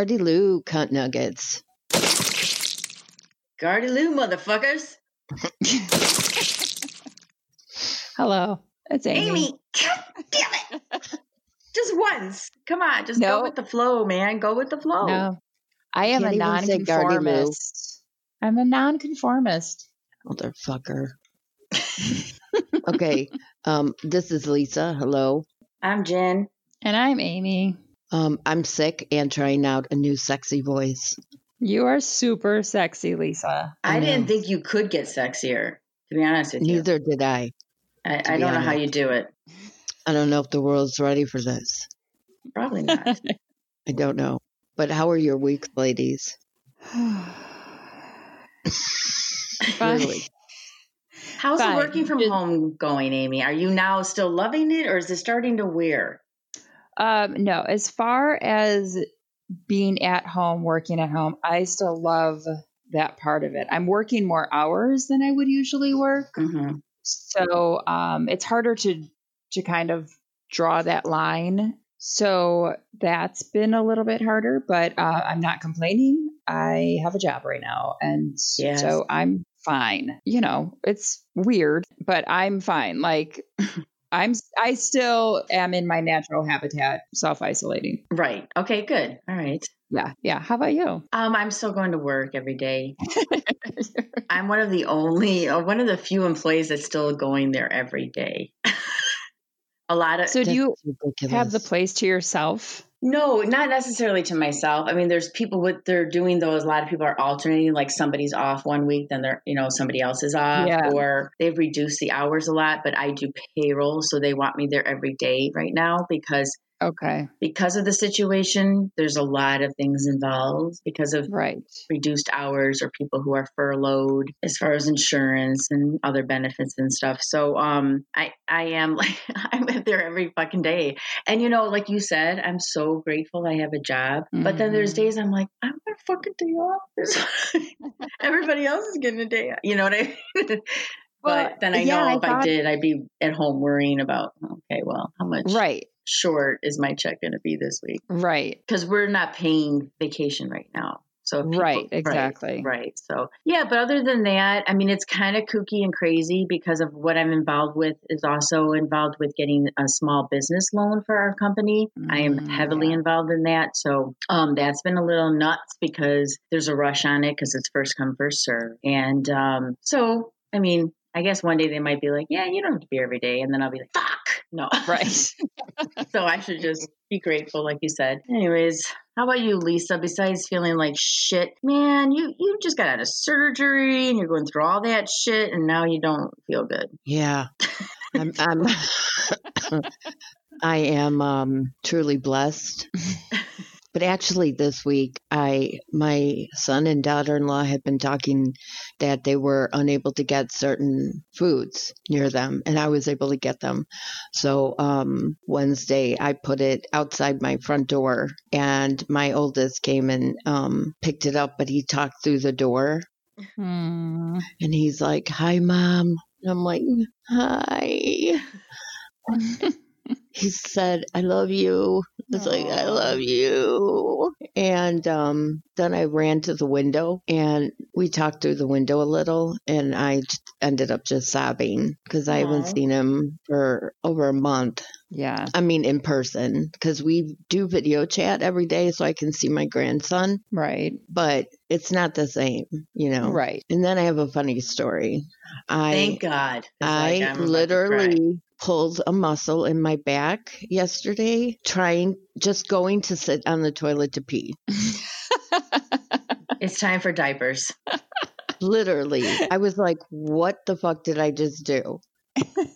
Gardy Lou cunt nuggets. Gardy Lou, motherfuckers. Hello, it's Amy. Amy, God damn it. just once. Come on, just No. go with the flow, man. Go with the flow. No, I am Can't a even say Gardy Lou. nonconformist. I'm a nonconformist. Motherfucker. okay. Um, this is Lisa. Hello. I'm Jen. And I'm Amy. Um, I'm sick and trying out a new sexy voice. You are super sexy, Lisa. I, I didn't think you could get sexier, to be honest with you. Neither did I. I, I don't know how you do it. I don't know if the world's ready for this. Probably not. I don't know. But how are your weeks, ladies? Fine. Really? How's Fine. the working from Just- home going, Amy? Are you now still loving it or is it starting to wear? Um, no, as far as being at home, working at home, I still love that part of it. I'm working more hours than I would usually work. Mm-hmm. So um, it's harder to to kind of draw that line. So that's been a little bit harder, but uh, I'm not complaining. I have a job right now, and Yes. so I'm fine. You know, it's weird, but I'm fine. Like I'm, I still am in my natural habitat, self isolating. Right. Okay, good. All right. Yeah, yeah. How about you? Um, I'm still going to work every day. I'm one of the only, uh, one of the few employees that's still going there every day. a lot of so do you ridiculous. have the place to yourself? No, not necessarily to myself. I mean, there's people what they're doing though. Is a lot of people are alternating. Like somebody's off one week, then they're you know somebody else is off, Yeah. or they've reduced the hours a lot. But I do payroll, so they want me there every day right now because Okay, because of the situation. There's a lot of things involved because of right. reduced hours or people who are furloughed as far as insurance and other benefits and stuff. So um I I am like I'm there every fucking day. And you know, like you said, I'm so grateful I have a job. But then there's Mhm. days I'm like, I'm gonna fucking day off. Everybody else is getting a day off. You know what I mean? Well, but then I know I if I thought- did, I'd be at home worrying about, okay, well, how much Right, short is my check going to be this week? right. because we're not paying vacation right now. So if Right, exactly. right. So yeah, but other than that, I mean, it's kind of kooky and crazy because of what I'm involved with is also involved with getting a small business loan for our company. I am Mm, heavily yeah. involved in that, so um, that's been a little nuts because there's a rush on it because it's first come first serve, and um, so I mean. I guess one day they might be like, "Yeah, you don't have to be every day," and then I'll be like, "Fuck, no." Right. so I should just be grateful, like you said. Anyways, how about you, Lisa? Besides feeling like shit, man, you you just got out of surgery and you're going through all that shit, and now you don't feel good. Yeah. I'm, I'm I am um, truly blessed. But actually, this week, I my son and daughter-in-law had been talking that they were unable to get certain foods near them, and I was able to get them. So um, Wednesday, I put it outside my front door, and my oldest came and um, picked it up, but he talked through the door, Hmm. and he's like, "Hi, mom." And I'm like, "Hi." he said, I love you. It's like, I love you. And um, then I ran to the window and we talked through the window a little. And I ended up just sobbing because I haven't seen him for over a month. Yeah. I mean, in person, because we do video chat every day so I can see my grandson, Right. but it's not the same, you know? Right. And then I have a funny story. I Thank God. I like, I'm about to cry. literally pulled a muscle in my back yesterday trying just going to sit on the toilet to pee. it's time for diapers. Literally. I was like, what the fuck did I just do?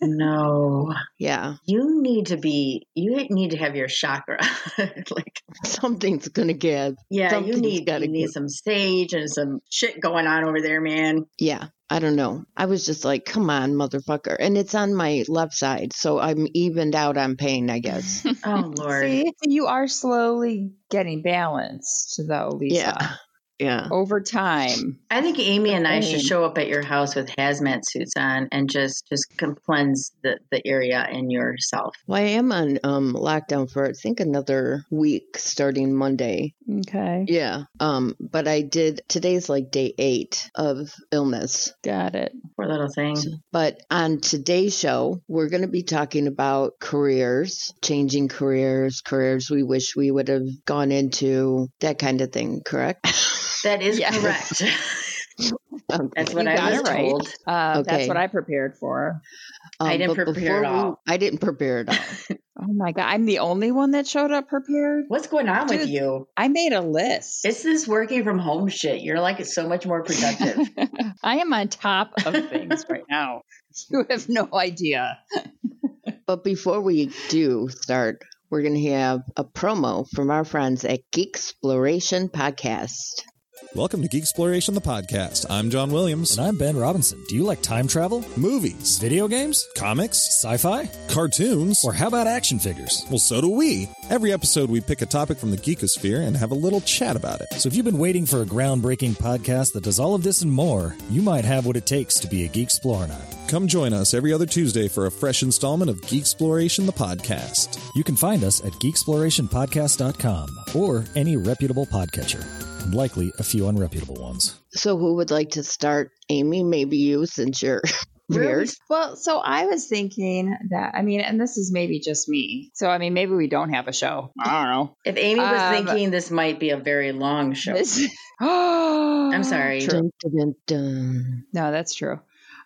No, Yeah. you need to be. You need to have your chakra. like, Something's going to give. yeah, you need gotta you need give. some sage and some shit going on over there, man. Yeah. I don't know. I was just like, come on, motherfucker. And it's on my left side. So I'm evened out on pain, I guess. Oh Lord. See, you are slowly getting balanced, though, Lisa. Yeah. Yeah. over time. I think Amy and I should Same. show up at your house with hazmat suits on and just just cleanse the, the area and yourself. Well, I am on um, lockdown for I think another week starting Monday. Okay. Yeah. Um, but I did today's like day eight of illness. Got it. Poor little thing. But on today's show, we're going to be talking about careers, changing careers, careers we wish we would have gone into, that kind of thing, correct? That is Yes. correct. Okay. That's what I was right. told. Uh, That's what I prepared for. I didn't prepare at all. we- I didn't prepare at all. Oh my God. I'm the only one that showed up prepared. What's going on with you? I made a list. It's this working from home shit. You're like it's so much more productive. I am on top of things right now. You have no idea. But before we do start, we're going to have a promo from our friends at Geek Exploration Podcast. Welcome to Geek Exploration, the podcast. I'm John Williams. And I'm Ben Robinson. Do you like time travel? Movies, Video games? comics, Sci fi? cartoons. Or how about action figures? well, so do we. Every episode, we pick a topic from the geekosphere and have a little chat about it. So if you've been waiting for a groundbreaking podcast that does all of this and more, you might have what it takes to be a Geek Explorer. Come join us every other Tuesday for a fresh installment of Geek Exploration, the podcast. You can find us at geeksplorationpodcast.com or any reputable podcatcher, and likely a few unreputable ones. So, who would like to start? Amy, maybe you, since you're weird. Well, so I was thinking that, I mean, and this is maybe just me. So, I mean, maybe we don't have a show. I don't know. if Amy was Um, thinking this might be a very long show, This, oh, I'm sorry. True. Dun, dun, dun. No, that's true.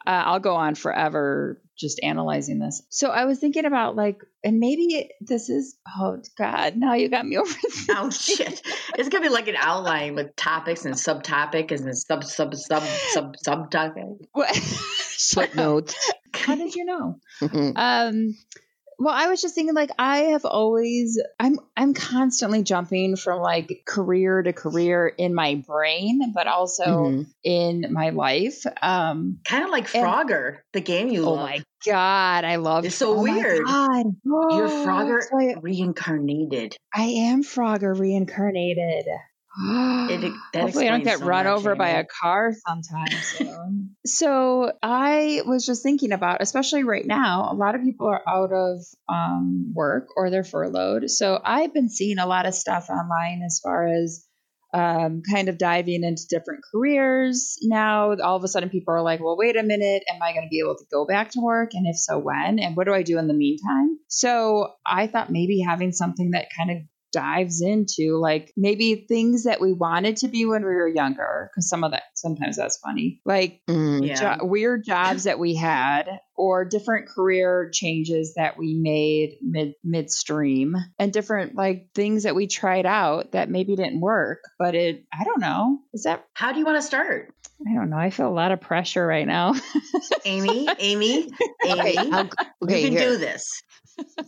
Uh, I'll go on forever just analyzing this. So I was thinking about like, and maybe this is, oh God, now you got me over. Oh shit! It's gonna be like an outline with topics and subtopics and sub sub sub sub subtopic. What? Footnotes. How did you know? Um, well, I was just thinking like I have always I'm I'm constantly jumping from like career to career in my brain, but also Mhm. in my life. Um, Kind of like And- Frogger, the game you oh love. my god, I love It's so oh my weird. God. You're Oh, Frogger so I, reincarnated. I am Frogger reincarnated. It- Hopefully, I don't get so run much, over by a car sometime soon. so, I was just thinking about, especially right now, a lot of people are out of um, work or they're furloughed. So, I've been seeing a lot of stuff online as far as um, kind of diving into different careers. Now, all of a sudden, people are like, well, wait a minute, am I going to be able to go back to work? And if so, when? And what do I do in the meantime? So, I thought maybe having something that kind of dives into like maybe things that we wanted to be when we were younger because some of that sometimes that's funny like Mm. Yeah. jo- weird jobs that we had or different career changes that we made mid midstream and different like things that we tried out that maybe didn't work but it i don't know is that How do you want to start, i don't know i feel a lot of pressure right now Amy? Amy? Okay, Amy? I'll- okay, you can here. do this.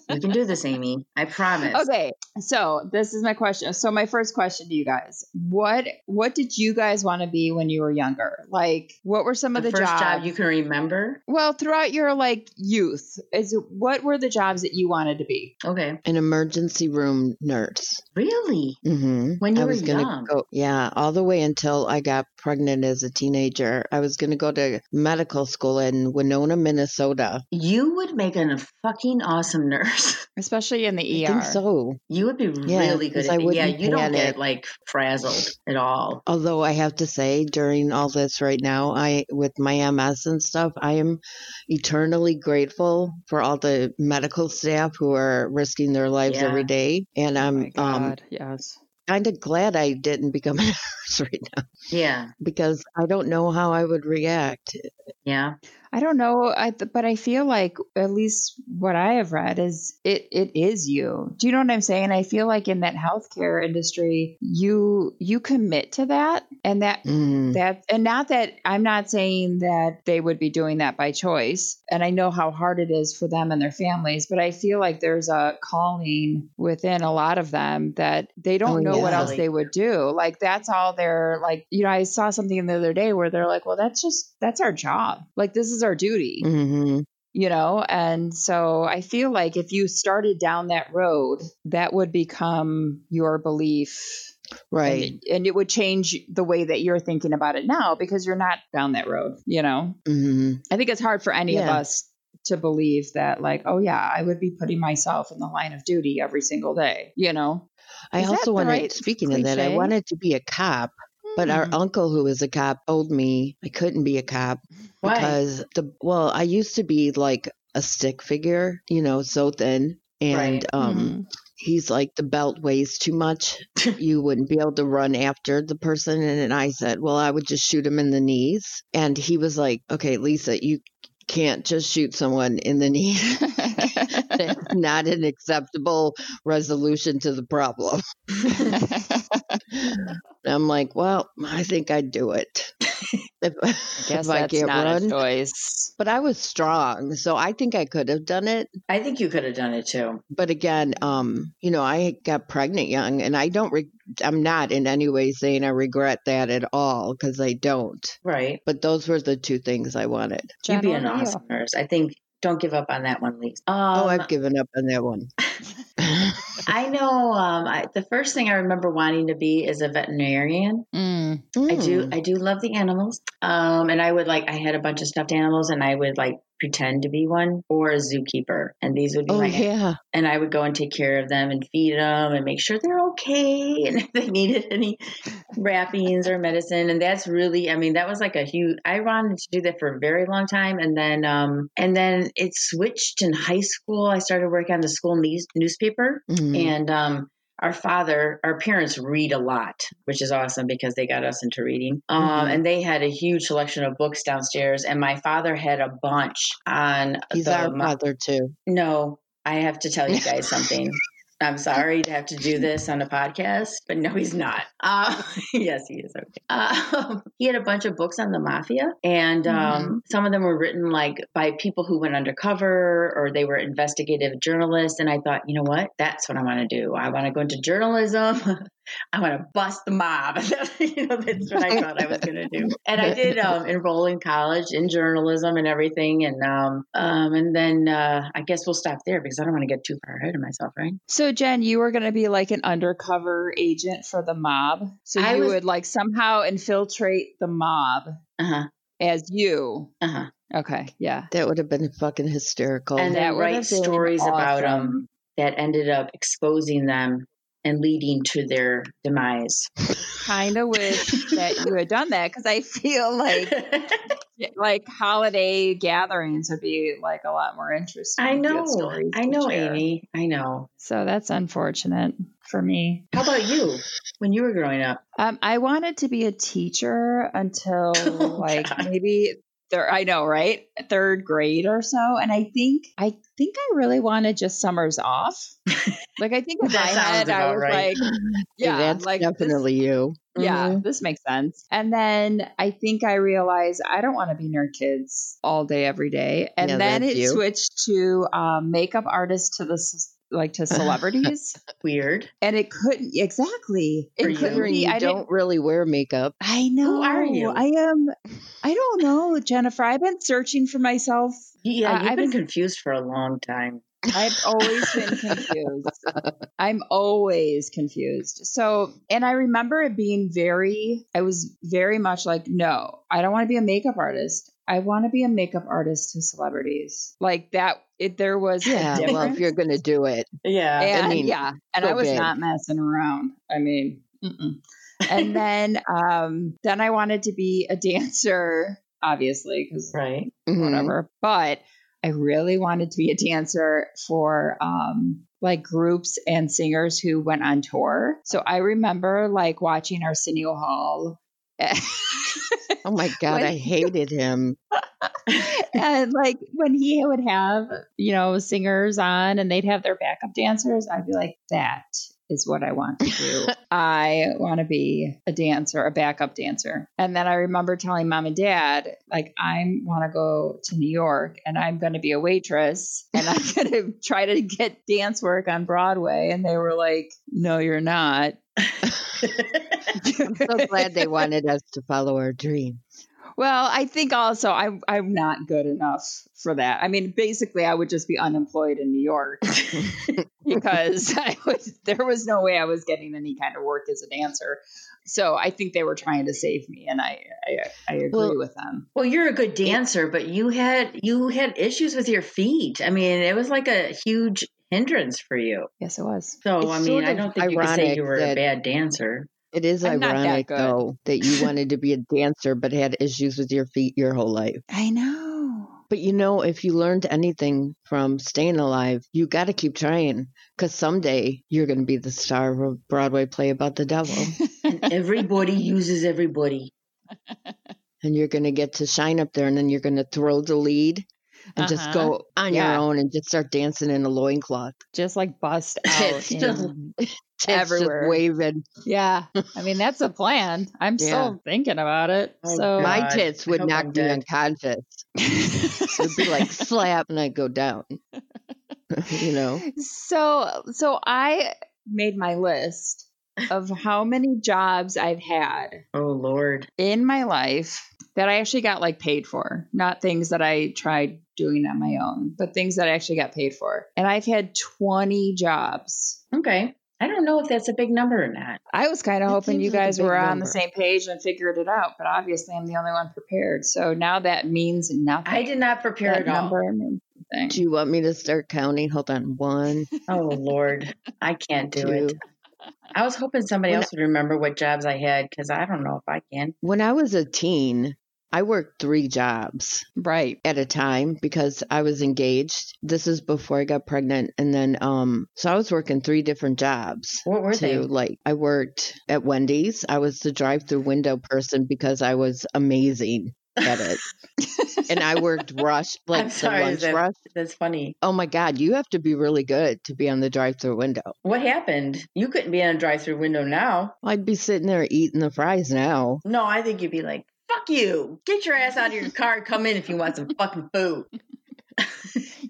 You can do this, Amy. I promise. Okay, so this is my question. So my first question to you guys: what what did you guys want to be when you were younger? Like, what were some The, of the, first jobs? job you can remember. well, throughout your like youth, is what were the jobs that you wanted to be? Okay. An emergency room nurse. Really? hmm When you I were was gonna young? go, yeah, all the way until I got pregnant as a teenager. I was going to go to medical school in Winona, Minnesota. You would make an, a fucking awesome nurse. Especially in the I ER. think so. You would be Yeah, really good 'cause at I it. Yeah, wouldn't you don't panic. get like frazzled at all. Although I have to say, during all this right now, I with my MS and stuff, I am eternally grateful for all the medical staff who are risking their lives Yeah. every day, and oh I'm my um, yes. kind of glad I didn't become a nurse right now Yeah. because I don't know how I would react. Yeah. I don't know, I, but I feel like at least what I have read is it it is you. Do you know what I'm saying? I feel like in that healthcare industry, you you commit to that, and that Mm. that and not that I'm not saying that they would be doing that by choice, and I know how hard it is for them and their families, but I feel like there's a calling within a lot of them that they don't Oh, know what else they would do. Like that's all they're like. You know, I saw something the other day where they're like, "Well, that's just that's our job. Like this is our duty." hmm you know and so i feel like if you started down that road that would become your belief Right. And, and it would change the way that you're thinking about it now because you're not down that road, you know? hmm I think it's hard for any of us to believe that, like, oh, yeah, I would be putting myself in the line of duty every single day, you know? I Is also wanted, right speaking of that, I wanted to be a cop, but our Hmm. uncle, who was a cop, told me I couldn't be a cop Why? because the well, I used to be like a stick figure, you know, so thin, and Right. um, Mhm. he's like the belt weighs too much. you wouldn't be able to run after the person, and then I said, well, I would just shoot him in the knees, and he was like, okay, Lisa, you can't just shoot someone in the knees. That's not an acceptable resolution to the problem. I'm like, well, I think I'd do it. if, Guess if I can't not a run. choice. But I was strong, so I think I could have done it. I think you could have done it too. But again, um, you know, I got pregnant young, and I don't. Re- I'm not in any way saying I regret that at all because I don't. Right. But those were the two things I wanted. Jen, You'd be an awesome nurse. I think don't give up on that one, Lisa. Um, oh, I've given up on that one. I know. Um, I, the first thing I remember wanting to be is a veterinarian. Mm. I do. Mm. I do love the animals. Um, and I would like. I had a bunch of stuffed animals, and I would like pretend to be one or a zookeeper, and these would be Oh my. yeah. And I would go and take care of them and feed them and make sure they're okay, and if they needed any wrappings or medicine. And that's really. I mean, that was like a huge. I wanted to do that for a very long time, and then um, and then it switched in high school. I started working on the school news, newspaper, Mhm. and um, our father, our parents read a lot, which is awesome because they got us into reading. Um, Mhm. And they had a huge selection of books downstairs, and my father had a bunch on He's the. our father too. no, I have to tell you guys something. I'm sorry to have to do this on a podcast, but no, he's not. Uh, yes, he is. Okay. Um, he had a bunch of books on the mafia, and um, some of them were written like by people who went undercover or they were investigative journalists. And I thought, you know what? That's what I want to do. I want to go into journalism. I want to bust the mob. you know, that's what I thought I was going to do. And I did um, enroll in college in journalism and everything. And um, um, and then uh, I guess we'll stop there because I don't want to get too far ahead of myself, right? So, Jen, you were going to be like an undercover agent for the mob. So I you was- would like somehow infiltrate the mob Uh huh. as you. Uh huh. Okay. Yeah. That would have been fucking hysterical. And That then write have been stories about them awesome. that ended up exposing them and leading to their demise. Kind of wish that you had done that because I feel like like holiday gatherings would be like a lot more interesting. I if you had know. I know. Amy. I know. So that's unfortunate for me. How about you when you were growing up? Um, I wanted to be a teacher until Oh, like God. maybe third. I know, right? Third grade or so, and I think I think I really wanted just summers off. Like I think in my head, I was right. like, yeah, that's like this- definitely you. yeah, Mhm. this makes sense. And then I think I realized I don't want to be near kids all day, every day. And Yeah, then it you. switched to um, makeup artist to the like to celebrities, Weird. and it couldn't exactly. For It you. couldn't Considering be. you I don't really wear makeup. I know. Who are you? I am. I don't know, Jennifer. I've been searching for myself. Yeah, Uh, you've I've been been- confused for a long time. I've always been confused. I'm always confused. So, and I remember it being very, I was very much like, no, I don't want to be a makeup artist. I want to be a makeup artist to celebrities. Like that, it, there was a Yeah, well, if you're going to do it. Yeah. and, I mean, yeah, and so I was big. not messing around. I mean, mm-mm. and then, um, then I wanted to be a dancer, obviously, because right. Mhm. whatever. But I really wanted to be a dancer for um like groups and singers who went on tour. So I remember like watching Arsenio Hall. Oh my God, I hated him. and like when he would have, you know, singers on and they'd have their backup dancers, I'd be like, that is what I want to do. I want to be a dancer, a backup dancer. And then I remember telling mom and dad, like, I want to go to New York and I'm going to be a waitress and I'm going to try to get dance work on Broadway. And they were like, no, you're not. I'm so glad they wanted us to follow our dream. Well, I think also I'm I'm not good enough for that. I mean, basically, I would just be unemployed in New York because I was there was no way I was getting any kind of work as a dancer. So I think they were trying to save me, and I I, I agree Well- with them. Well, you're a good dancer, but you had you had issues with your feet. I mean, it was like a huge hindrance for you. Yes, it was. So, It's I mean, sort I don't think you could say you were a bad dancer. It is I'm not that ironic, though, that you wanted to be a dancer but had issues with your feet your whole life. I know. But you know, if you learned anything from staying alive, you got to keep trying because someday you're going to be the star of a Broadway play about the devil and Everybody uses everybody. and you're going to get to shine up there and then you're going to throw the lead and just Uh-huh. go on Yeah. your own and just start dancing in a loincloth. just like bust out It's in- Tits just Everywhere. waving. yeah i mean that's a plan i'm Yeah. still thinking about it Oh, so God. My tits would hope knock I'm me dead. unconscious. It'd be like slap and I'd go down. you know? so so i made my list of how many jobs i've had Oh Lord. in my life that i actually got like paid for not things that i tried doing on my own but things that i actually got paid for and i've had 20 jobs Okay. I don't know if that's a big number or not. I was kind of That hoping you guys big were on the same page and figured it out, but obviously I'm the only one prepared. So now that means nothing. I did not prepare that at all. number means nothing. Do you want me to start counting? Hold on. One, Oh Lord, I can't do two. it. I was hoping somebody When else would remember what jobs I had because I don't know if I can. When I was a teen, I worked three jobs Right. at a time because I was engaged. This is before I got pregnant. And then, um, so I was working three different jobs. What were to they? like I worked at Wendy's. I was the drive through window person because I was amazing at it. and I worked rush like I'm sorry, lunch that- rush. That's funny. Oh my God, you have to be really good to be on the drive through window. What happened? You couldn't be in a drive-through window now. I'd be sitting there eating the fries now. No, I think you'd be like, "Fuck you! Get your ass out of your car. and Come in if you want some fucking food."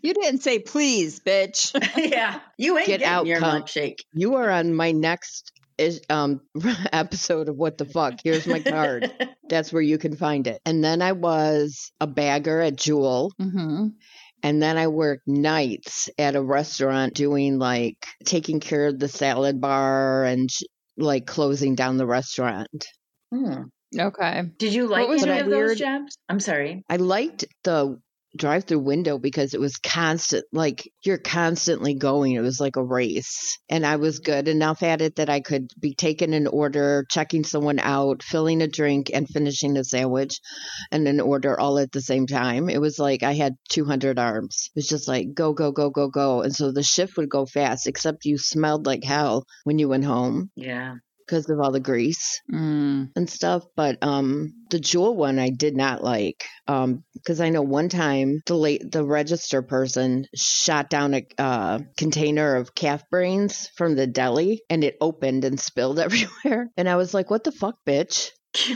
You didn't say please, bitch. yeah, you ain't Get getting out, your cunt. milkshake. You are on my next is- um episode of What the Fuck. Here's my card. That's where you can find it. And then I was a bagger at Jewel. mm-hmm. And then I worked nights at a restaurant doing like taking care of the salad bar and like closing down the restaurant. Hmm. Okay. Did you like was any your of those weird- jobs? I'm sorry. I liked the drive through window because it was constant like you're constantly going it was like a race and i was good enough at it that i could be taking an order checking someone out filling a drink and finishing a sandwich and an order all at the same time it was like i had 200 arms it was just like go go go go go and so the shift would go fast except you smelled like hell when you went home Yeah. Because of all the grease Mm. and stuff. But um, the jewel one I did not like because I know one time the late the register person shot down a uh, container of calf brains from the deli and it opened and spilled everywhere. And I was like, "What the fuck, bitch!"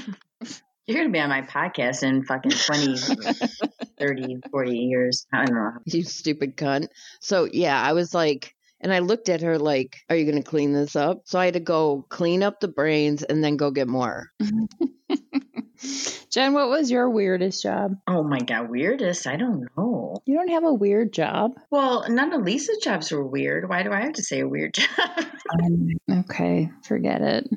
You're going to be on my podcast in fucking 20, 30, 40 years. I don't know. You stupid cunt. So yeah, I was like. And I looked at her like, "Are you going to clean this up?" So I had to go clean up the brains and then go get more. Jen, what was your weirdest job? Oh my God, weirdest? I don't know. You don't have a weird job. Well, none of Lisa's jobs were weird. Why do I have to say a weird job? Um, okay, forget it.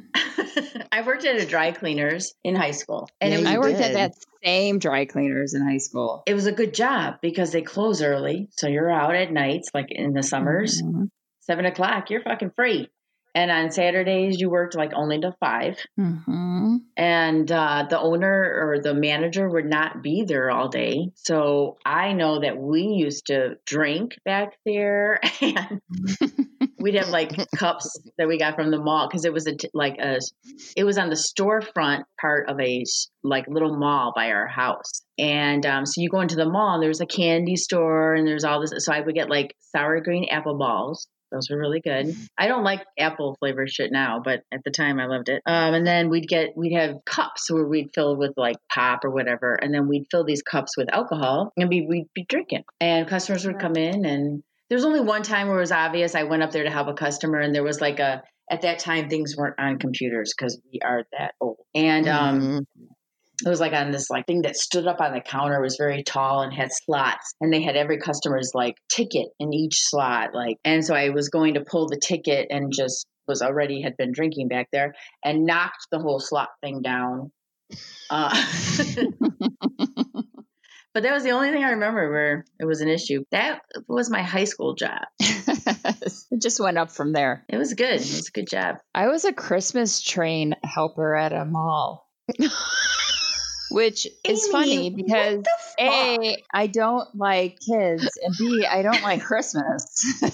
I worked at a dry cleaners in high school, and Yeah, was I worked at that same dry cleaners in high school. it was a good job because they close early, so you're out at nights, like in the summers, Mhm. Seven o'clock, you're fucking free. And on Saturdays, you worked like only till five. Mhm. and uh, the owner or the manager would not be there all day. So I know that we used to drink back there, and we'd have like cups that we got from the mall because it was a t- like a it was on the storefront part of a like little mall by our house. And um, so you go into the mall, and there's a candy store, and there's all this. So I would get like sour green apple balls. Those were really good. I don't like apple flavored shit now, but at the time I loved it. Um, and then we'd get we'd have cups where we'd fill with like pop or whatever, and then we'd fill these cups with alcohol and we, we'd be drinking. And customers would come in, and there was only one time where it was obvious. I went up there to help a customer, and there was like a at that time things weren't on computers because we are that old. And um, Mhm. It was like on this like thing that stood up on the counter was very tall and had slots and they had every customer's like ticket in each slot like and so i was going to pull the ticket and just was already had been drinking back there and knocked the whole slot thing down. Uh, but that was the only thing i remember where it was an issue. That was my high school job. It just went up from there. it was good. It was a good job. I was a Christmas train helper at a mall, which is funny because? A, I don't like kids, and B, I don't like Christmas.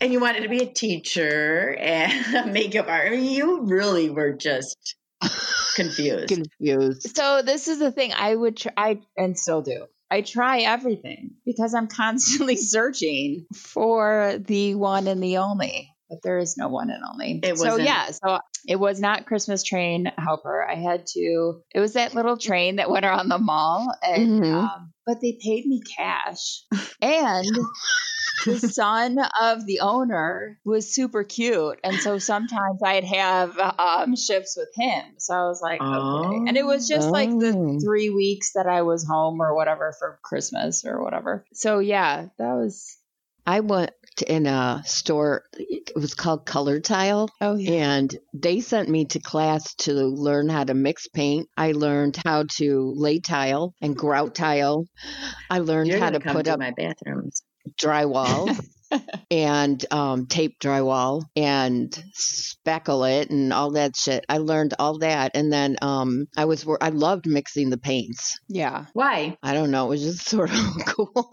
and you wanted to be a teacher and a makeup artist. I mean, you really were just confused. Confused. so this is the thing I would try, and still do. I try everything because I'm constantly searching for the one and the only. But there is no one and only. It so wasn't- yeah, so it was not Christmas train helper. I had to. It was that little train that went around the mall, and Mhm. um, but they paid me cash, and the son of the owner was super cute, and so sometimes I'd have um, shifts with him. So I was like, okay, and it was just like Oh. the three weeks that I was home or whatever for Christmas or whatever. So yeah, that was. I in a store. It was called Color Tile. Oh yeah. And they sent me to class to learn how to mix paint. I learned how to lay tile and grout tile. I learned You're how come put to up my bathrooms. drywall and um, tape drywall and speckle it and all that shit. I learned all that, and then um, I was I loved mixing the paints. Yeah. Why? I don't know, it was just sort of cool.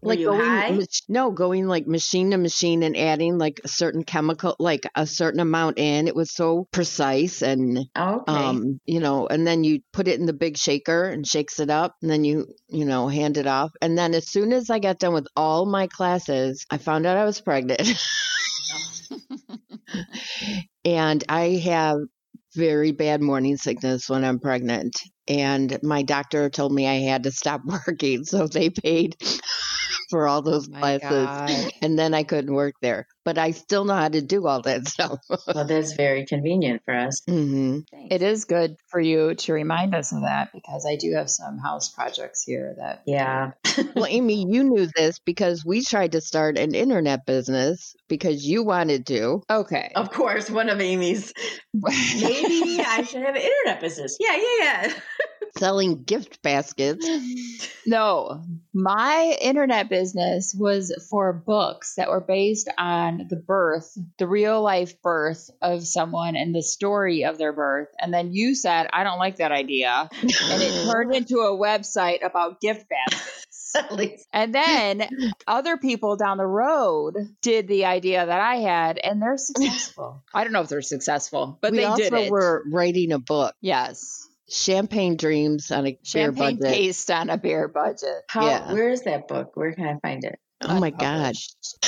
Like going no going like machine to machine and adding like a certain chemical like a certain amount in. It was so precise and Oh, okay. um you know and then you put it in the big shaker and shakes it up and then you you know hand it off. And then as soon as i got done with all my classes i found out i was pregnant. And i have very bad morning sickness when i'm pregnant. And my doctor told me i had to stop working so they paid for all those oh My classes God. and then i couldn't work there but i still know how to do all that stuff well, that's very convenient for us. hmm It is good for you to remind us of that because I do have some house projects here that. Yeah. Well, Amy, you knew this because we tried to start an internet business because you wanted to. Okay. Of course, one of Amy's. Maybe I should have an internet business. Yeah, yeah, yeah. Selling gift baskets. No, my internet business was for books that were based on the birth, the real life birth of someone and the story of their birth. And then you said, I don't like that idea. And it turned into a website about gift baskets. And then other people down the road did the idea that I had, and they're successful. I don't know if they're successful, but we they also did it. were writing a book, yes, Champagne Dreams on a bare champagne budget. based on a bare budget. How? Yeah. Where is that book? Where can I find it? Oh my God. Unpublished.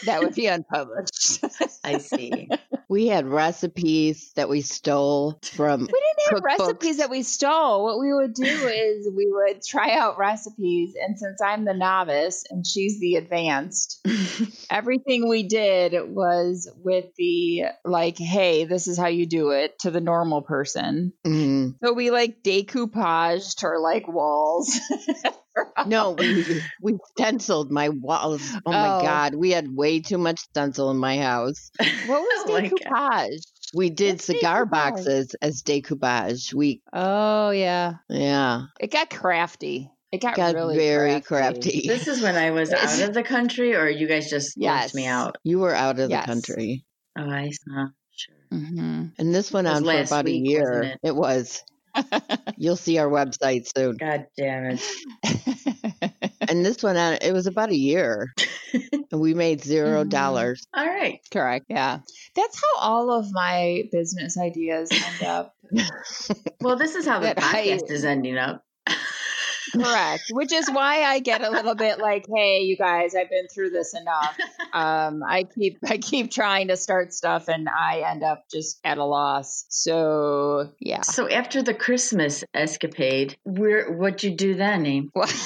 that would be unpublished. I see. We had recipes that we stole from. We didn't have Cookbooks. recipes that we stole. What we would do is we would try out recipes, and since I'm the novice and she's the advanced, everything we did was with the like, "Hey, this is how you do it" to the normal person. Mhm. So we like decoupaged her like walls. No, we we stenciled my walls. Oh my Oh. God, we had way too much stencil in my house. What was Oh decoupage? We did What's cigar decoupage? boxes as decoupage. We Oh yeah, yeah. it got crafty. It got, Got really very crafty. crafty. This is when I was out of the country, or you guys just Yes. left me out? You were out of Yes. the country. Oh, I uh, sure. hmm And this went on for about week, a year. wasn't it? was. You'll see our website soon. God damn it! And this went on, it was about a year. and we made zero Mhm. dollars. All right. Correct. Yeah. That's how all of my business ideas end up. Well, this is how the That I- podcast is ending up. Correct. Which is why I get a little bit like, hey, you guys, I've been through this enough. Um, I keep I keep trying to start stuff and I end up just at a loss. So yeah. So after the Christmas escapade, where what'd you do then, Aim? Well,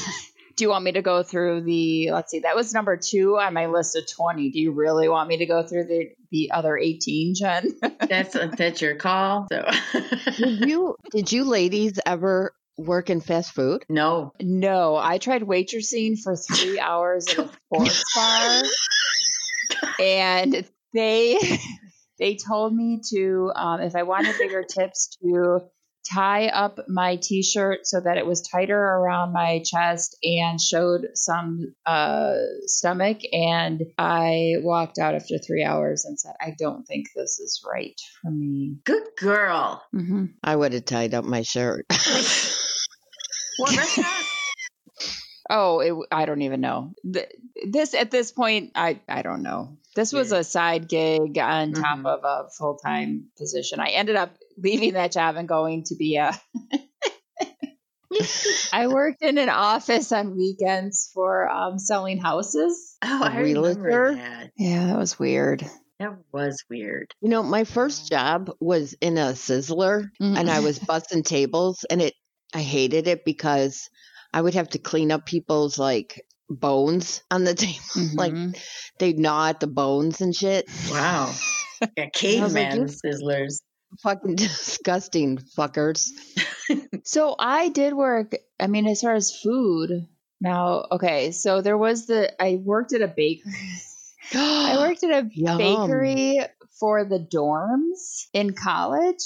Do you want me to go through the? Let's see, that was number two on my list of twenty. Do you really want me to go through the the other eighteen, Jen? That's that's your call. So Did you did you ladies ever work in fast food? no. no, I tried waitressing for three hours at a sports bar, and they they told me to um, if I wanted bigger tips to tie up my t-shirt so that it was tighter around my chest and showed some uh, stomach and i walked out after three hours and said i don't think this is right for me Good girl. mm-hmm. I would have tied up my shirt. What restaurant? oh it, i don't even know this at this point i i don't know this was a side gig on top Mhm. of a full-time position i ended up leaving that job and going to be a I worked in an office on weekends for um, selling houses. Oh, A I remember realtor? that. Yeah, that was weird. That was weird. You know, my first job was in a sizzler and I was busting tables and it I hated it because I would have to clean up people's like bones on the table. Like Mhm. they'd gnaw at the bones and shit. Wow. Yeah, I was like, caveman sizzlers. Fucking disgusting fuckers. So I did work. I mean, as far as food, now okay. So there was the I worked at a bakery. I worked at a Yum. bakery for the dorms in college.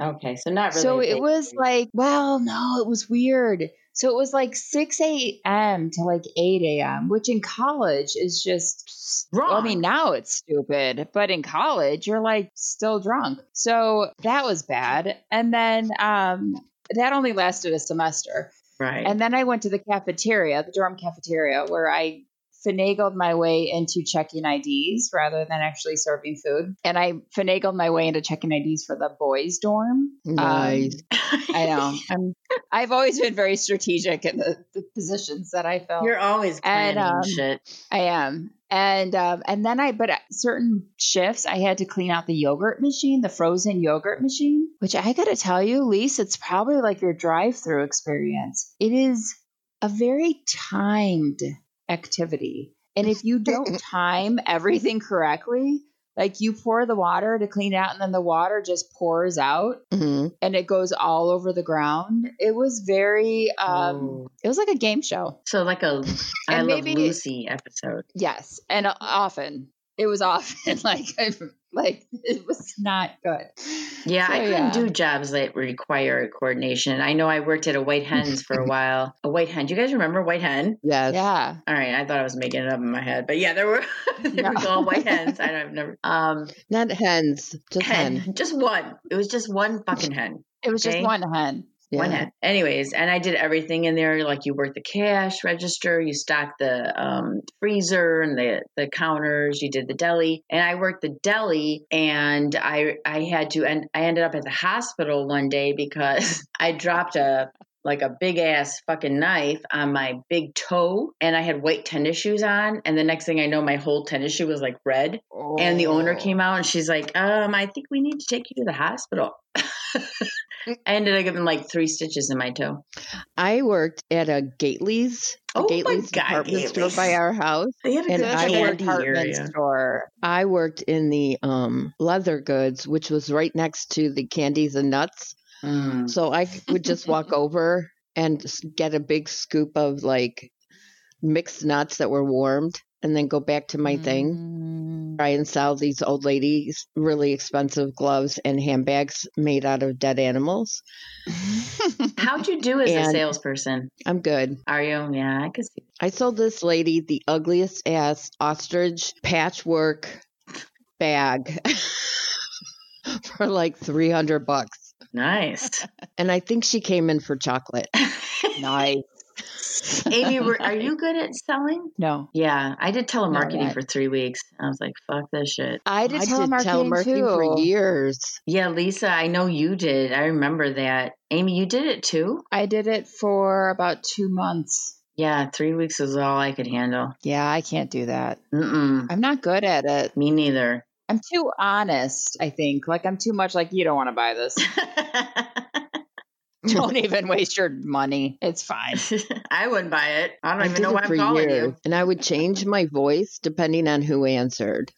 Okay, so not really. so it was like, well, no, it was weird. So it was like 6 a.m. to like 8 a.m., which in college is just Well, I mean, now it's stupid, but in college, you're like still drunk. So that was bad. And then um, that only lasted a semester. right. And then I went to the cafeteria, the dorm cafeteria, where I finagled my way into checking IDs rather than actually serving food. And I finagled my way into checking IDs for the boys' dorm. Um, I know. I'm, I've always been very strategic in the, the positions that I fill. You're always And, planning um, shit. I am. And um, and then I but at certain shifts I had to clean out the yogurt machine, the frozen yogurt machine, which I got to tell you, Lise, it's probably like your drive-through experience. It is a very timed activity. And if you don't time everything correctly, like you pour the water to clean it out and then the water just pours out hmm and it goes all over the ground. It was very um Oh. it was like a game show. So like a I and Love maybe- Lucy episode. Yes, and uh, often it was often like like it was not good. Yeah, So, I couldn't yeah. do jobs that require coordination. I know I worked at a White Hens for a while. A White Hen. Do you guys remember White Hen? Yes. Yeah, All right, I thought I was making it up in my head, but yeah, there were they were No. called White Hens. I don't I've never um Not hens, just hen, hen. just one. It was just one fucking hen. it was Okay. just one hen. One Yeah. hen. Anyways, and I did everything in there. Like you worked the cash register, you stocked the um, freezer and the the counters. You did the deli, and I worked the deli. And I I had to, and I ended up at the hospital one day because I dropped a like a big ass fucking knife on my big toe, and I had white tennis shoes on. And the next thing I know, my whole tennis shoe was like red. And the owner came out and she's like, um, I think we need to take you to the hospital. I ended up getting like three stitches in my toe. I worked at a Gately's, a Oh my Gately's God, department store by our house. They had a And I Such a worked candy department area. store. I worked in the um, leather goods, which was right next to the candies and nuts. Mm. So I would just walk over and get a big scoop of like mixed nuts that were warmed and then go back to my thing. Mm. Try and sell these old ladies really expensive gloves and handbags made out of dead animals. How'd you do as a salesperson? I'm good. Are you? Yeah, I could see. I sold this lady the ugliest ass ostrich patchwork bag for like 300 bucks. Nice. And I think she came in for chocolate. nice. Amy, are you good at selling? No, Yeah, I did telemarketing right. for three weeks. I was like, fuck this shit. I did I did telemarketing, telemarketing too. for years. Yeah, Lisa, I know you did. I remember that. Amy, you did it too? I did it for about two months. Yeah, three weeks is all I could handle. Yeah, I can't do that. Mm-mm. I'm not good at it. Me neither. I'm too honest, I think. Like I'm too much like you don't want to buy this. Don't even waste your money. It's fine. I wouldn't buy it. I don't I even know why I'm for calling years, you. and I would change my voice depending on who answered.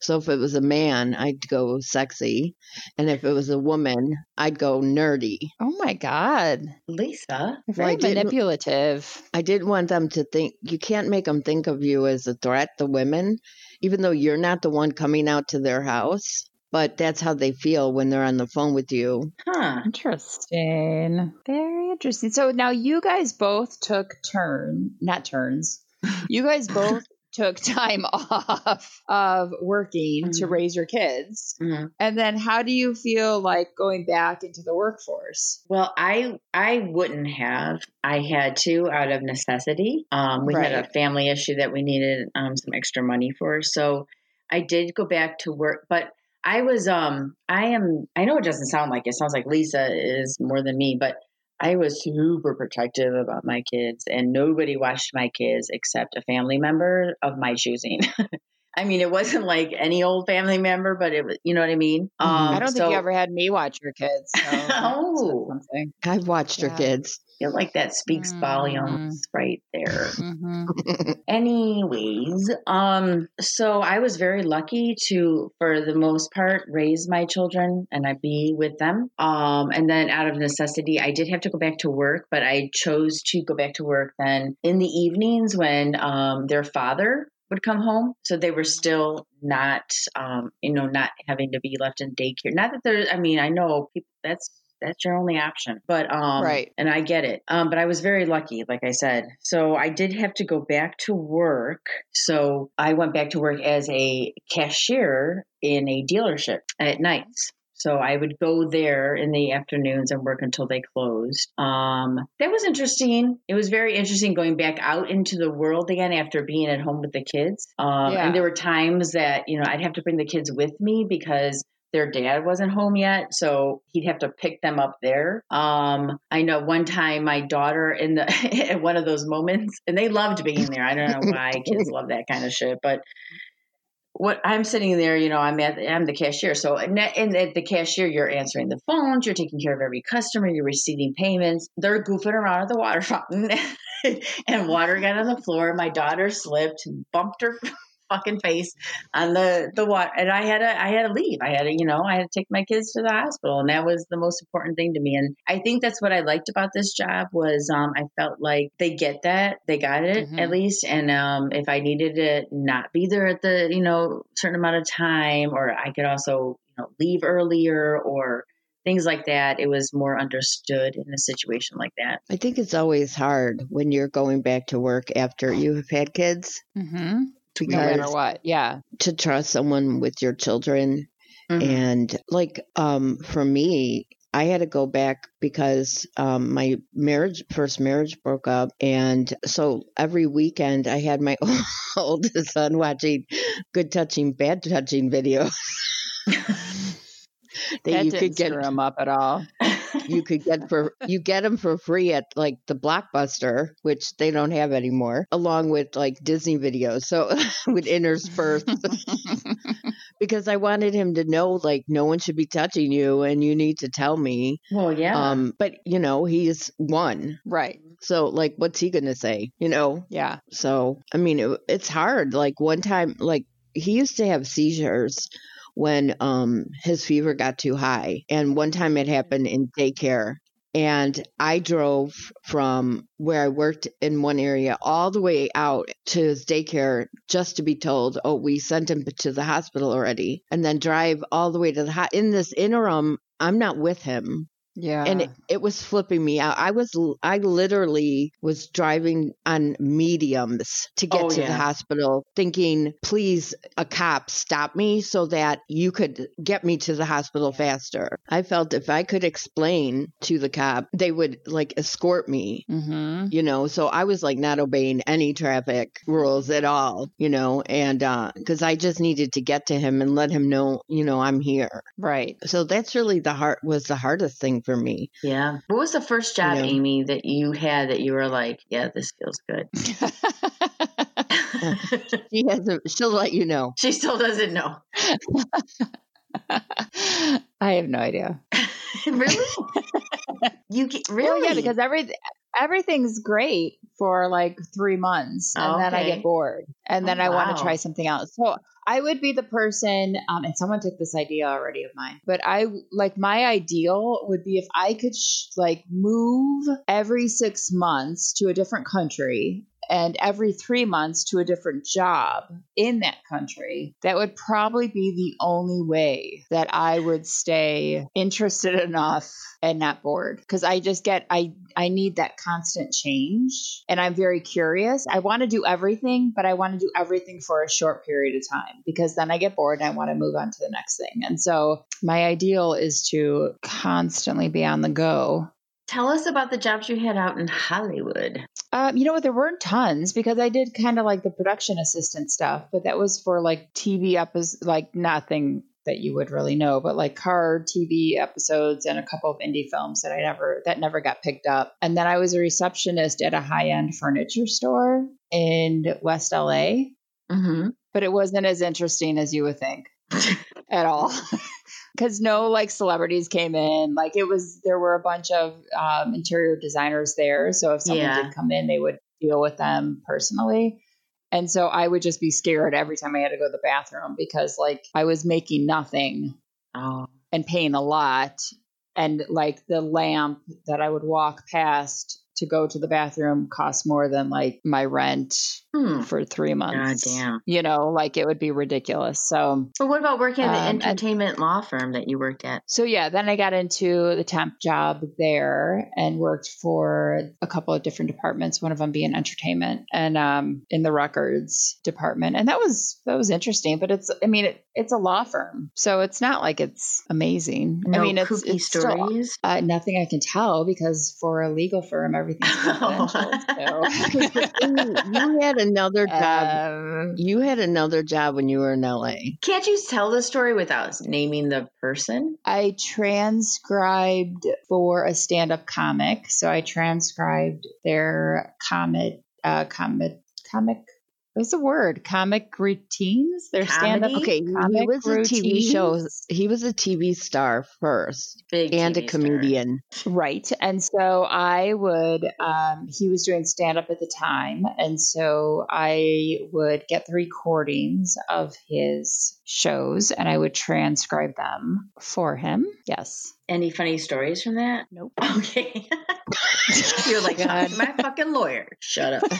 So if it was a man, I'd go sexy, and if it was a woman, I'd go nerdy. Oh my God. Lisa. You're very I manipulative. I didn't want them to think you can't make them think of you as a threat, the women, even though you're not the one coming out to their house. But that's how they feel when they're on the phone with you. Huh. Interesting. Very interesting. So now you guys both took turn, not turns. You guys both took time off of working to Mhm. raise your kids. Mhm. And then how do you feel like going back into the workforce? Well, I I wouldn't have. I had to out of necessity. Um, we had a family issue that we needed um, some extra money for, so I did go back to work. But I was um I am I know it doesn't sound like it. sounds like Lisa is more than me, but I was super protective about my kids, and nobody watched my kids except a family member of my choosing. I mean, it wasn't like any old family member, but it was, you know what I mean. Mhm. Um, I don't think so- you ever had me watch your kids. So Oh. something. I've watched Yeah. your kids. I feel like that speaks Mm. volumes right there. hmm Anyways, um, so I was very lucky to, for the most part, raise my children and I be with them. Um, and then out of necessity, I did have to go back to work, but I chose to go back to work then in the evenings when um, their father would come home. So they were still not, um, you know, not having to be left in daycare. Not that there's, I mean, I know people, that's that's your only option. But um Right. and I get it. Um but I was very lucky, like I said. So I did have to go back to work. So I went back to work as a cashier in a dealership at nights. So I would go there in the afternoons and work until they closed. Um, that was interesting. It was very interesting going back out into the world again after being at home with the kids. Um, Yeah. And there were times that you know I'd have to bring the kids with me because their dad wasn't home yet, so he'd have to pick them up there. Um, I know one time my daughter in the at one of those moments, and they loved being there. I don't know why kids love that kind of shit, but what I'm sitting there, you know, I'm at I'm the cashier. So and at the cashier, you're answering the phones, you're taking care of every customer, you're receiving payments. They're goofing around at the water fountain, and water got on the floor. My daughter slipped, and bumped her fucking face on the the water, and I had to I had to leave. I had to you know I had to take my kids to the hospital, and that was the most important thing to me. And I think that's what I liked about this job was um, I felt like they get that they got it Mhm. at least, and um, if I needed to not be there at the you know certain amount of time, or I could also you know leave earlier or things like that, it was more understood in a situation like that. I think it's always hard when you're going back to work after you have had kids hmm No matter what. Yeah. to trust someone with your children Mhm. and like um for me I had to go back because um, my marriage, first marriage, broke up, and so every weekend I had my oldest son watching good touching, bad touching videos that, That you didn't could get. him up at all. You could get for you get them for free at like the Blockbuster, which they don't have anymore, along with like Disney videos. So with interspersed because I wanted him to know like no one should be touching you and you need to tell me. well, yeah. Um, but you know, he's one. right. So like what's he going to say, you know? Yeah. So, I mean, it, it's hard. Like one time like he used to have seizures when um his fever got too high. And one time it happened in daycare and I drove from where I worked in one area all the way out to his daycare just to be told, "Oh, we sent him to the hospital already." And then drive all the way to the ho- in this interim, I'm not with him Yeah. and it, it was flipping me out. I was I literally was driving on mediums to get Oh, to the hospital, thinking, "Please, a cop stop me so that you could get me to the hospital faster." I felt if I could explain to the cop, they would like escort me. hmm You know, so I was like not obeying any traffic rules at all, you know, and uh, because I just needed to get to him and let him know, you know, I'm here. Right. So that's really the heart was the hardest thing for me. Yeah. What was the first job, Yeah. Amy, that you had that you were like, yeah, this feels good? She has a, she'll let you know. she still doesn't know. I have no idea. really? you get, really? Well, yeah, because every everything's great for like three months, and oh, then I get bored, and then Oh, I want to try something else. So I would be the person, um, and someone took this idea already of mine, but I like my ideal would be if I could sh- like move every six months to a different country. And every three months to a different job in that country, that would probably be the only way that I would stay interested enough and not bored. Because i just get i i need that constant change and i'm very curious. I want to do everything but i want to do everything for a short period of time because then i get bored and i want to move on to the next thing. And so my ideal is to constantly be on the go. Tell us about the jobs you had out in Hollywood. Um, you know what? There weren't tons because I did kind of like the production assistant stuff, but that was for like TV episodes, like nothing that you would really know, but like car TV episodes and a couple of indie films that I never that never got picked up. And then I was a receptionist at a high end furniture store in West LA, Mm-hmm. but it wasn't as interesting as you would think at all. Because no like celebrities came in. Like it was, there were a bunch of um, interior designers there. So if someone Yeah. did come in, they would deal with them personally. And so I would just be scared every time I had to go to the bathroom because like I was making nothing oh, and paying a lot. And like the lamp that I would walk past to go to the bathroom cost more than like my rent hmm. for three months. damn. You know, like it would be ridiculous. So But what about working at the Um, and- entertainment law firm that you worked at? So yeah, then I got into the temp job there and worked for a couple of different departments. One of them being entertainment and um, in the records department, and that was that was interesting. But it's I mean it, it's a law firm, so it's not like it's amazing. No I mean it's, it's still stories. uh, nothing I can tell because for a legal firm everything's confidential. you had another job. um, You had another job when you were in LA. Can't you tell the story without naming the person? I transcribed for a stand-up comic. So I transcribed their comic, uh, comic, comic. What's a word? Comic routines. Their stand-up. Comedy? Okay, he Comic was a TV show. He was a TV star first Big and a TV star. comedian. Right. And so I would, um, he was doing stand up at the time. And so I would get the recordings of his shows and I would transcribe them for him. Yes. Any funny stories from that? Nope. Okay. You're like, talk to my fucking lawyer. Shut up.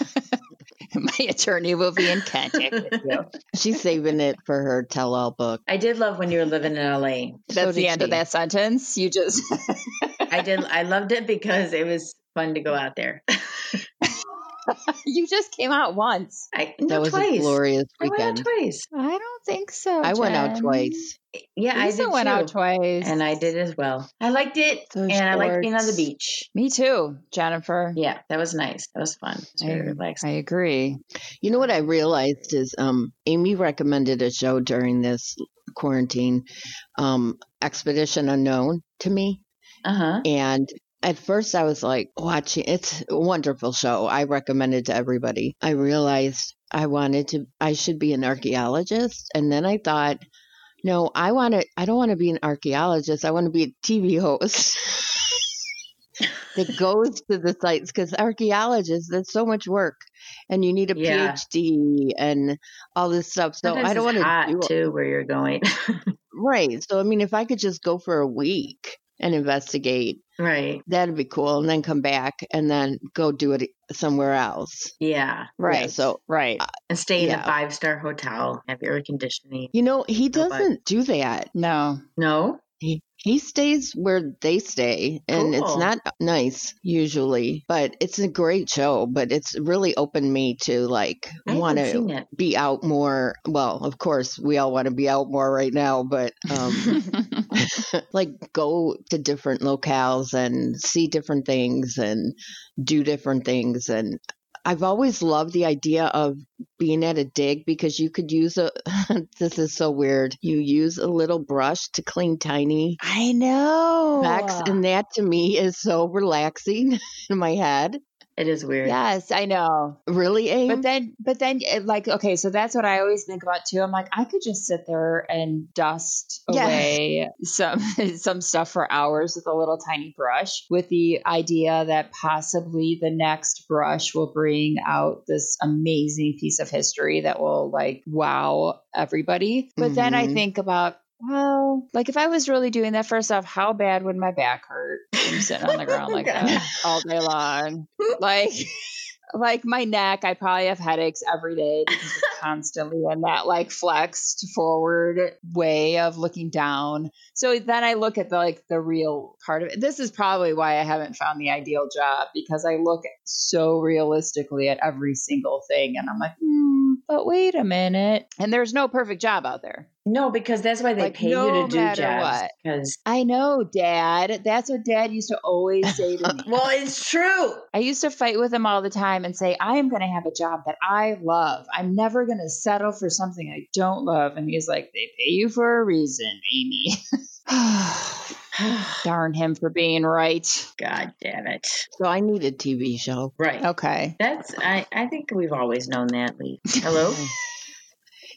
My attorney will be in contact with you. She's saving it for her tell-all book. I did love when you were living in LA. That's So the did end of that sentence. You just. I did. I loved it because it was fun to go out there. you just came out once. I That was twice. a glorious I went out weekend. twice. I don't think so. I went out twice. Yeah, Lisa I did went too. out twice. and I did as well. I liked it, Those and I liked being on the beach. Me too, Jennifer. Yeah, that was nice. That was fun. Very I, relaxing. I agree. You know what I realized is um, Amy recommended a show during this quarantine, um, Expedition Unknown, to me. Uh huh. And at first I was like, watching, it's a wonderful show. I recommend it to everybody. I realized I wanted to, I should be an archaeologist. And then I thought, no, I want to, I don't want to be an archaeologist. I want to be a TV host. that goes to the sites because archaeologists that's so much work and you need a Yeah. phd and all this stuff so Sometimes i don't want to do too where you're going. right so i mean if i could just go for a week and investigate right. that'd be cool and then come back and then go do it somewhere else Yeah. Right. so- right. Uh, and stay in Yeah. a five star hotel. Have air conditioning. you know he doesn't do that No. No. He, stays where they stay and it's not nice usually but it's a great show but it's really opened me to like want to be out more. Well of course we all want to be out more right now but um like go to different locales and see different things and do different things and I've always loved the idea of being at a dig because you could use a this is so weird. You use a little brush to clean tiny I know. specks and that to me is so relaxing in my head. It is weird. Yes, I know. Really, Abe? But then, but then, it, like, okay, so that's what I always think about too. I'm like, I could just sit there and dust Yes. away some some stuff for hours with a little tiny brush, with the idea that possibly the next brush will bring out this amazing piece of history that will like wow everybody. But then I Mhm. think about. Well, like if I was really doing that, first off, how bad would my back hurt from sitting on the ground like that all day long? Like, like my neck, I probably have headaches every day because it's constantly in that like flexed forward way of looking down. So then I look at the like the real part of it. This is probably why I haven't found the ideal job because I look so realistically at every single thing and I'm like, hmm, but wait a minute. And there's no perfect job out there. No, because that's why they Like, pay no you to do jobs. what. Because I know, Dad. That's what Dad used to always say to me. well, it's true. I used to fight with him all the time and say, I am going to have a job that I love. I'm never going to settle for something I don't love. And he's like, they pay you for a reason, Amy. Darn him for being right. God damn it. so I need a TV show. Right. Okay. That's I, I think we've always known that, Lee. Hello?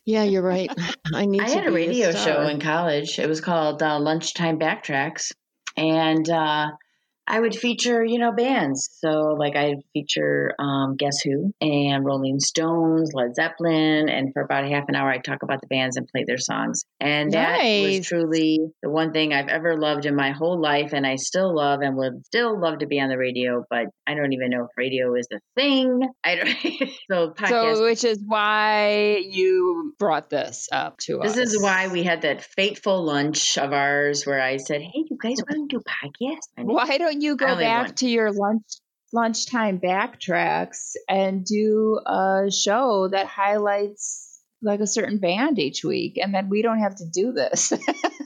Yeah, you're right. I need. I to had a radio star. show in college. It was called uh, Lunchtime Backtracks. And uh, I would feature, you know, bands. So, like, I'd feature um, Guess Who and Rolling Stones, Led Zeppelin. And for about a half an hour, I'd talk about the bands and play their songs. And that was truly the one thing I've ever loved in my whole life. And I still love and would still love to be on the radio, but I don't even know if radio is the thing. I don't. so, podcast. So, which is why you brought this up to us. This is why we had that fateful lunch of ours where I said, "Hey, you guys want to do podcasts?" And Why don't you go back won. to your lunch lunchtime backtracks and do a show that highlights like a certain band each week, and then we don't have to do this.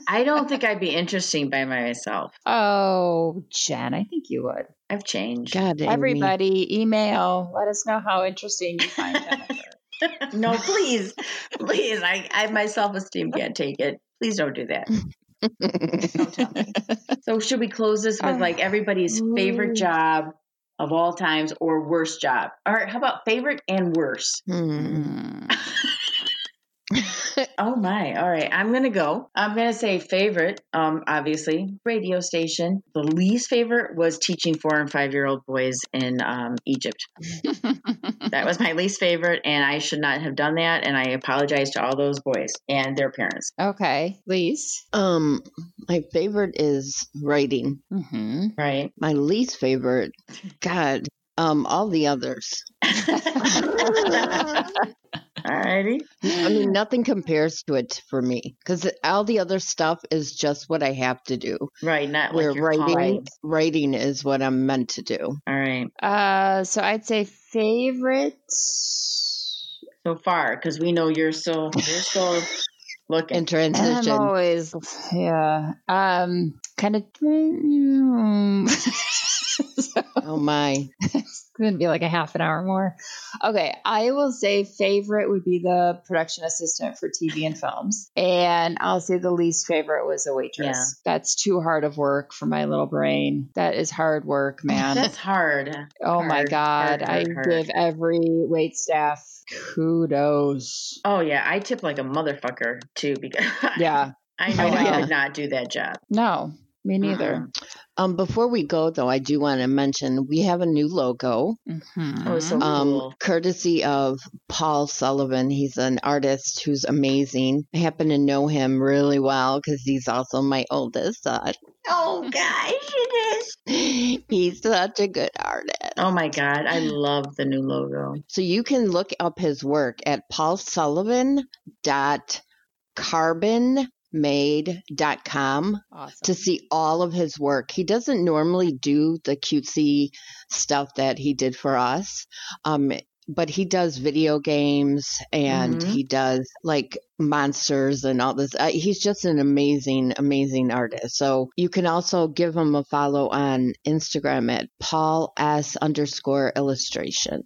I don't think I'd be interesting by myself. oh, Jen, I think you would. I've changed. God, Amy. Everybody, email. Let us know how interesting you find Jennifer. no, please, please. I, I my self esteem can't take it. Please don't do that. Don't tell me. So, should we close this with like everybody's favorite job of all times or worst job? All right, how about favorite and worst? Hmm. Oh my. All right. I'm going to go. I'm going to say favorite, um, obviously, radio station. The least favorite was teaching four and five year old boys in um, Egypt. That was my least favorite, and I should not have done that. And I apologize to all those boys and their parents. okay, Lise. Um, my favorite is writing. Mm-hmm. Right. My least favorite, God, um, all the others. All righty. I mean, nothing compares to it for me because all the other stuff is just what I have to do. Right. Not Where like your writing, calling. writing is what I'm meant to do. All right. Uh, so I'd say favorite. So far, because we know you're still you're still looking. In transition, I'm always, yeah. Um, kind of. oh my, it's going to be like a half an hour more. Okay, I will say favorite would be the production assistant for TV and films, and I'll say the least favorite was a waitress. Yeah. That's too hard of work for my little brain. That is hard work, man. That's hard. oh my god, hard, I hard, hard. give every wait staff kudos. Oh yeah, I tip like a motherfucker too because Yeah, I know I Yeah. could not do that job. no, me neither. um, before we go though, I do want to mention we have a new logo. Mhm. Oh, so um, cool. courtesy of Paul Sullivan. He's an artist who's amazing. I happen to know him really well because he's also my oldest son. Oh gosh, it is. He's such a good artist. Oh my god, I love the new logo. So you can look up his work at paulsullivan.carbonmade.com awesome. to see all of his work. He doesn't normally do the cutesy stuff that he did for us. Um, but he does video games and Mhm. he does like monsters and all this. Uh, he's just an amazing, amazing artist. So you can also give him a follow on Instagram at Paul S underscore illustration.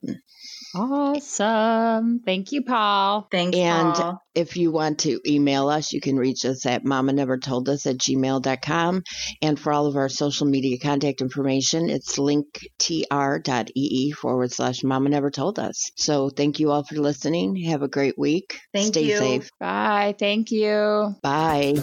Awesome. Thank you, Paul. Thanks, Paul. And- Paul. If you want to email us, you can reach us at mama never told us at gmail.com. And for all of our social media contact information, it's linktr.ee forward slash mama never told us. So thank you all for listening. Have a great week. Thank Stay you. safe. Bye. Thank you. Bye.